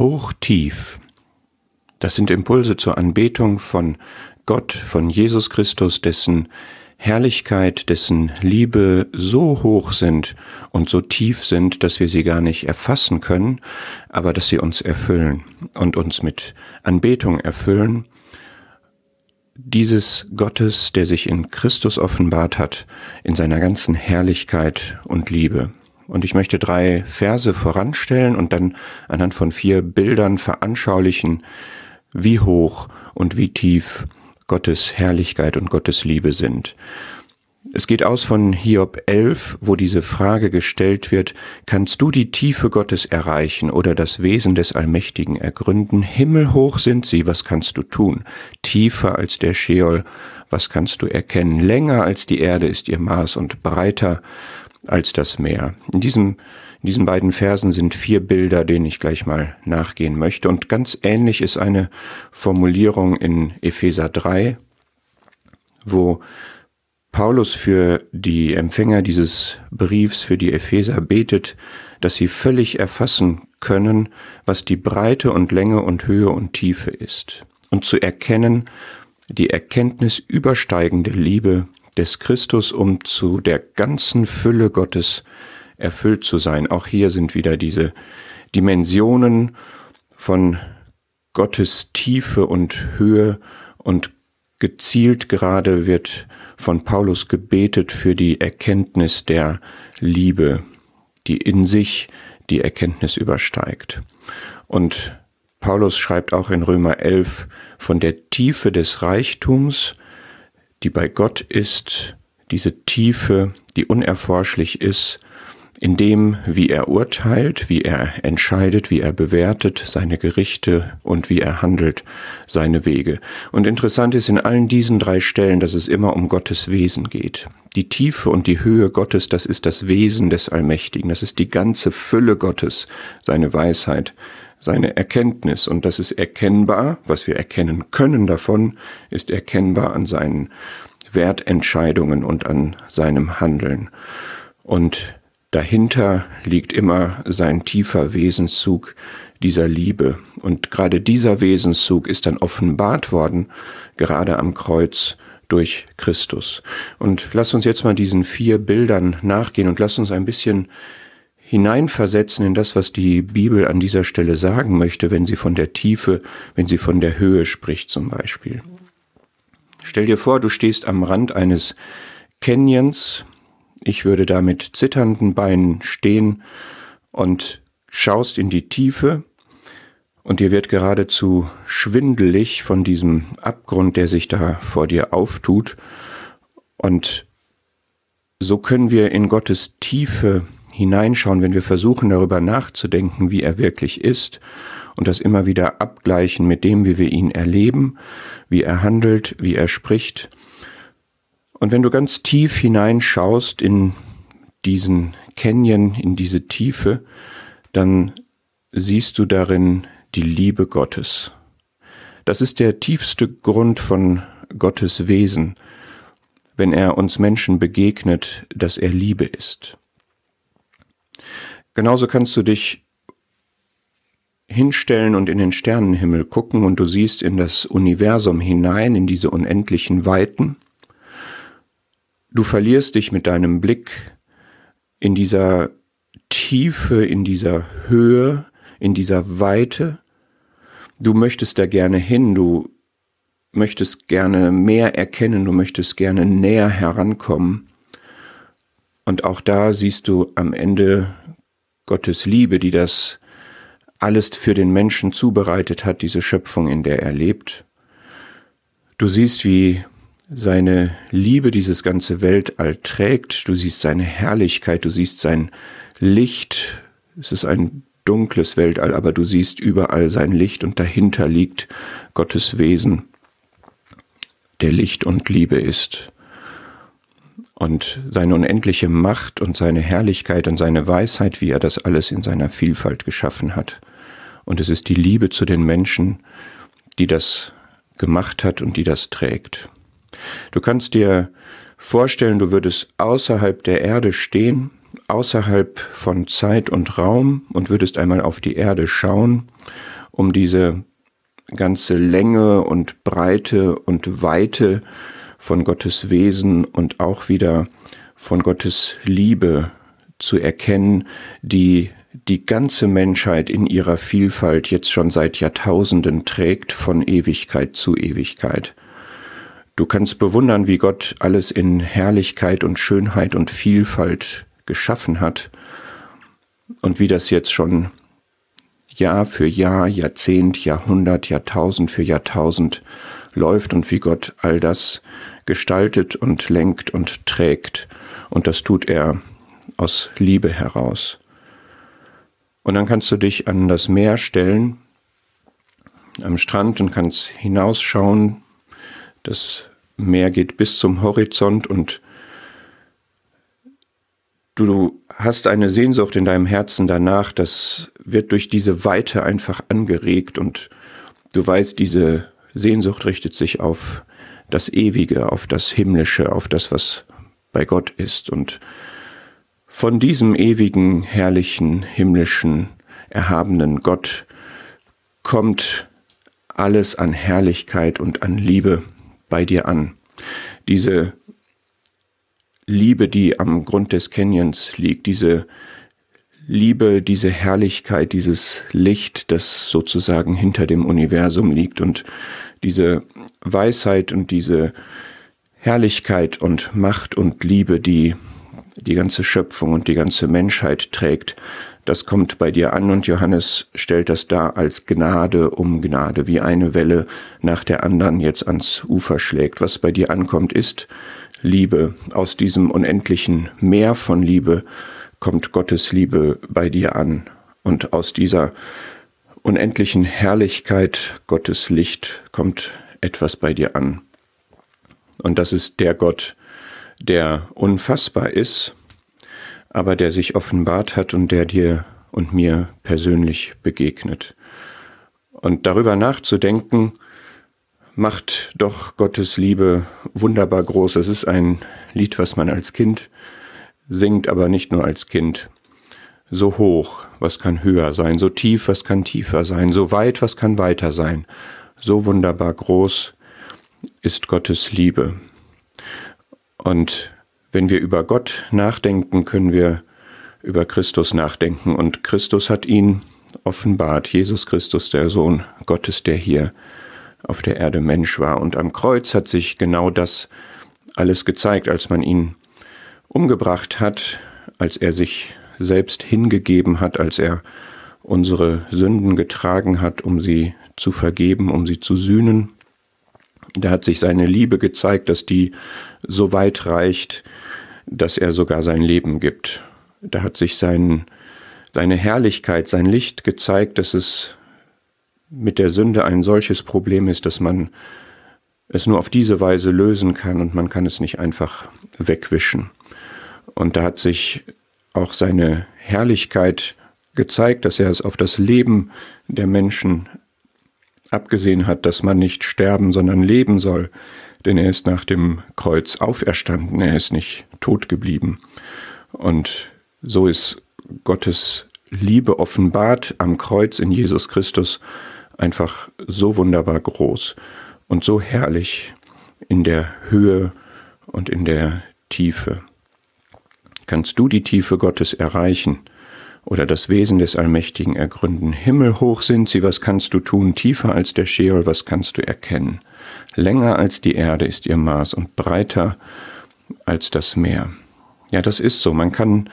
hochtief. Das sind Impulse zur Anbetung von Gott, von Jesus Christus, dessen Herrlichkeit, dessen Liebe so hoch sind und so tief sind, dass wir sie gar nicht erfassen können, aber dass sie uns erfüllen und uns mit Anbetung erfüllen. Dieses Gottes, der sich in Christus offenbart hat, in seiner ganzen Herrlichkeit und Liebe. Und ich möchte drei Verse voranstellen und dann anhand von vier Bildern veranschaulichen, wie hoch und wie tief Gottes Herrlichkeit und Gottes Liebe sind. Es geht aus von Hiob 11, wo diese Frage gestellt wird, kannst du die Tiefe Gottes erreichen oder das Wesen des Allmächtigen ergründen? Himmelhoch sind sie, was kannst du tun? Tiefer als der Scheol, was kannst du erkennen? Länger als die Erde ist ihr Maß und breiter als das Meer. In, diesem, in diesen beiden Versen sind vier Bilder, denen ich gleich mal nachgehen möchte. Und ganz ähnlich ist eine Formulierung in Epheser 3, wo Paulus für die Empfänger dieses Briefs, für die Epheser betet, dass sie völlig erfassen können, was die Breite und Länge und Höhe und Tiefe ist. Und zu erkennen, die Erkenntnis übersteigende Liebe des Christus, um zu der ganzen Fülle Gottes erfüllt zu sein. Auch hier sind wieder diese Dimensionen von Gottes Tiefe und Höhe und gezielt gerade wird von Paulus gebetet für die Erkenntnis der Liebe, die in sich die Erkenntnis übersteigt. Und Paulus schreibt auch in Römer 11 von der Tiefe des Reichtums die bei Gott ist, diese Tiefe, die unerforschlich ist, in dem, wie er urteilt, wie er entscheidet, wie er bewertet seine Gerichte und wie er handelt seine Wege. Und interessant ist in allen diesen drei Stellen, dass es immer um Gottes Wesen geht. Die Tiefe und die Höhe Gottes, das ist das Wesen des Allmächtigen, das ist die ganze Fülle Gottes, seine Weisheit, seine Erkenntnis und das ist erkennbar, was wir erkennen können davon, ist erkennbar an seinen Wertentscheidungen und an seinem Handeln. Und dahinter liegt immer sein tiefer Wesenszug dieser Liebe. Und gerade dieser Wesenszug ist dann offenbart worden, gerade am Kreuz durch Christus. Und lass uns jetzt mal diesen vier Bildern nachgehen und lass uns ein bisschen hineinversetzen in das, was die Bibel an dieser Stelle sagen möchte, wenn sie von der Tiefe, wenn sie von der Höhe spricht zum Beispiel. Stell dir vor, du stehst am Rand eines Canyons, ich würde da mit zitternden Beinen stehen und schaust in die Tiefe und dir wird geradezu schwindelig von diesem Abgrund, der sich da vor dir auftut. Und so können wir in Gottes Tiefe hineinschauen, wenn wir versuchen darüber nachzudenken, wie er wirklich ist und das immer wieder abgleichen mit dem, wie wir ihn erleben, wie er handelt, wie er spricht. Und wenn du ganz tief hineinschaust in diesen Canyon, in diese Tiefe, dann siehst du darin die Liebe Gottes. Das ist der tiefste Grund von Gottes Wesen, wenn er uns Menschen begegnet, dass er Liebe ist. Genauso kannst du dich hinstellen und in den Sternenhimmel gucken und du siehst in das Universum hinein, in diese unendlichen Weiten. Du verlierst dich mit deinem Blick in dieser Tiefe, in dieser Höhe, in dieser Weite. Du möchtest da gerne hin, du möchtest gerne mehr erkennen, du möchtest gerne näher herankommen. Und auch da siehst du am Ende Gottes Liebe, die das alles für den Menschen zubereitet hat, diese Schöpfung, in der er lebt. Du siehst, wie seine Liebe dieses ganze Weltall trägt, du siehst seine Herrlichkeit, du siehst sein Licht, es ist ein dunkles Weltall, aber du siehst überall sein Licht und dahinter liegt Gottes Wesen, der Licht und Liebe ist und seine unendliche Macht und seine Herrlichkeit und seine Weisheit, wie er das alles in seiner Vielfalt geschaffen hat. Und es ist die Liebe zu den Menschen, die das gemacht hat und die das trägt. Du kannst dir vorstellen, du würdest außerhalb der Erde stehen außerhalb von Zeit und Raum und würdest einmal auf die Erde schauen, um diese ganze Länge und Breite und Weite von Gottes Wesen und auch wieder von Gottes Liebe zu erkennen, die die ganze Menschheit in ihrer Vielfalt jetzt schon seit Jahrtausenden trägt von Ewigkeit zu Ewigkeit. Du kannst bewundern, wie Gott alles in Herrlichkeit und Schönheit und Vielfalt geschaffen hat und wie das jetzt schon Jahr für Jahr, Jahrzehnt, Jahrhundert, Jahrtausend für Jahrtausend läuft und wie Gott all das gestaltet und lenkt und trägt. Und das tut er aus Liebe heraus. Und dann kannst du dich an das Meer stellen, am Strand und kannst hinausschauen. Das Meer geht bis zum Horizont und du hast eine Sehnsucht in deinem Herzen danach, das wird durch diese Weite einfach angeregt und du weißt, diese Sehnsucht richtet sich auf das Ewige, auf das Himmlische, auf das, was bei Gott ist. Und von diesem ewigen, herrlichen, himmlischen, erhabenen Gott kommt alles an Herrlichkeit und an Liebe bei dir an. Diese Liebe, die am Grund des Canyons liegt, diese Liebe, diese Herrlichkeit, dieses Licht, das sozusagen hinter dem Universum liegt und diese Weisheit und diese Herrlichkeit und Macht und Liebe, die die ganze Schöpfung und die ganze Menschheit trägt, das kommt bei dir an und Johannes stellt das dar als Gnade um Gnade, wie eine Welle nach der anderen jetzt ans Ufer schlägt. Was bei dir ankommt, ist Liebe. Aus diesem unendlichen Meer von Liebe kommt Gottes Liebe bei dir an. Und aus dieser unendlichen Herrlichkeit Gottes Licht kommt etwas bei dir an. Und das ist der Gott, der unfassbar ist, aber der sich offenbart hat und der dir und mir persönlich begegnet. Und darüber nachzudenken, macht doch Gottes Liebe wunderbar groß. Es ist ein Lied, was man als Kind singt aber nicht nur als Kind. So hoch, was kann höher sein, so tief, was kann tiefer sein, so weit, was kann weiter sein, so wunderbar groß ist Gottes Liebe. Und wenn wir über Gott nachdenken, können wir über Christus nachdenken. Und Christus hat ihn offenbart, Jesus Christus, der Sohn Gottes, der hier auf der Erde Mensch war. Und am Kreuz hat sich genau das alles gezeigt, als man ihn umgebracht hat, als er sich selbst hingegeben hat, als er unsere Sünden getragen hat, um sie zu vergeben, um sie zu sühnen. Da hat sich seine Liebe gezeigt, dass die so weit reicht, dass er sogar sein Leben gibt. Da hat sich sein, seine Herrlichkeit, sein Licht gezeigt, dass es mit der Sünde ein solches Problem ist, dass man es nur auf diese Weise lösen kann und man kann es nicht einfach wegwischen. Und da hat sich auch seine Herrlichkeit gezeigt, dass er es auf das Leben der Menschen abgesehen hat, dass man nicht sterben, sondern leben soll. Denn er ist nach dem Kreuz auferstanden, er ist nicht tot geblieben. Und so ist Gottes Liebe offenbart am Kreuz in Jesus Christus einfach so wunderbar groß und so herrlich in der Höhe und in der Tiefe kannst du die Tiefe Gottes erreichen oder das Wesen des Allmächtigen ergründen. Himmelhoch sind sie, was kannst du tun? Tiefer als der Scheol, was kannst du erkennen? Länger als die Erde ist ihr Maß und breiter als das Meer. Ja, das ist so. Man kann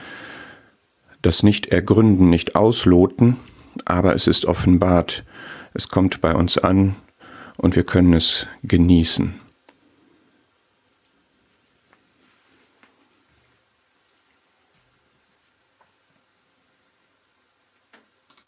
das nicht ergründen, nicht ausloten, aber es ist offenbart. Es kommt bei uns an und wir können es genießen.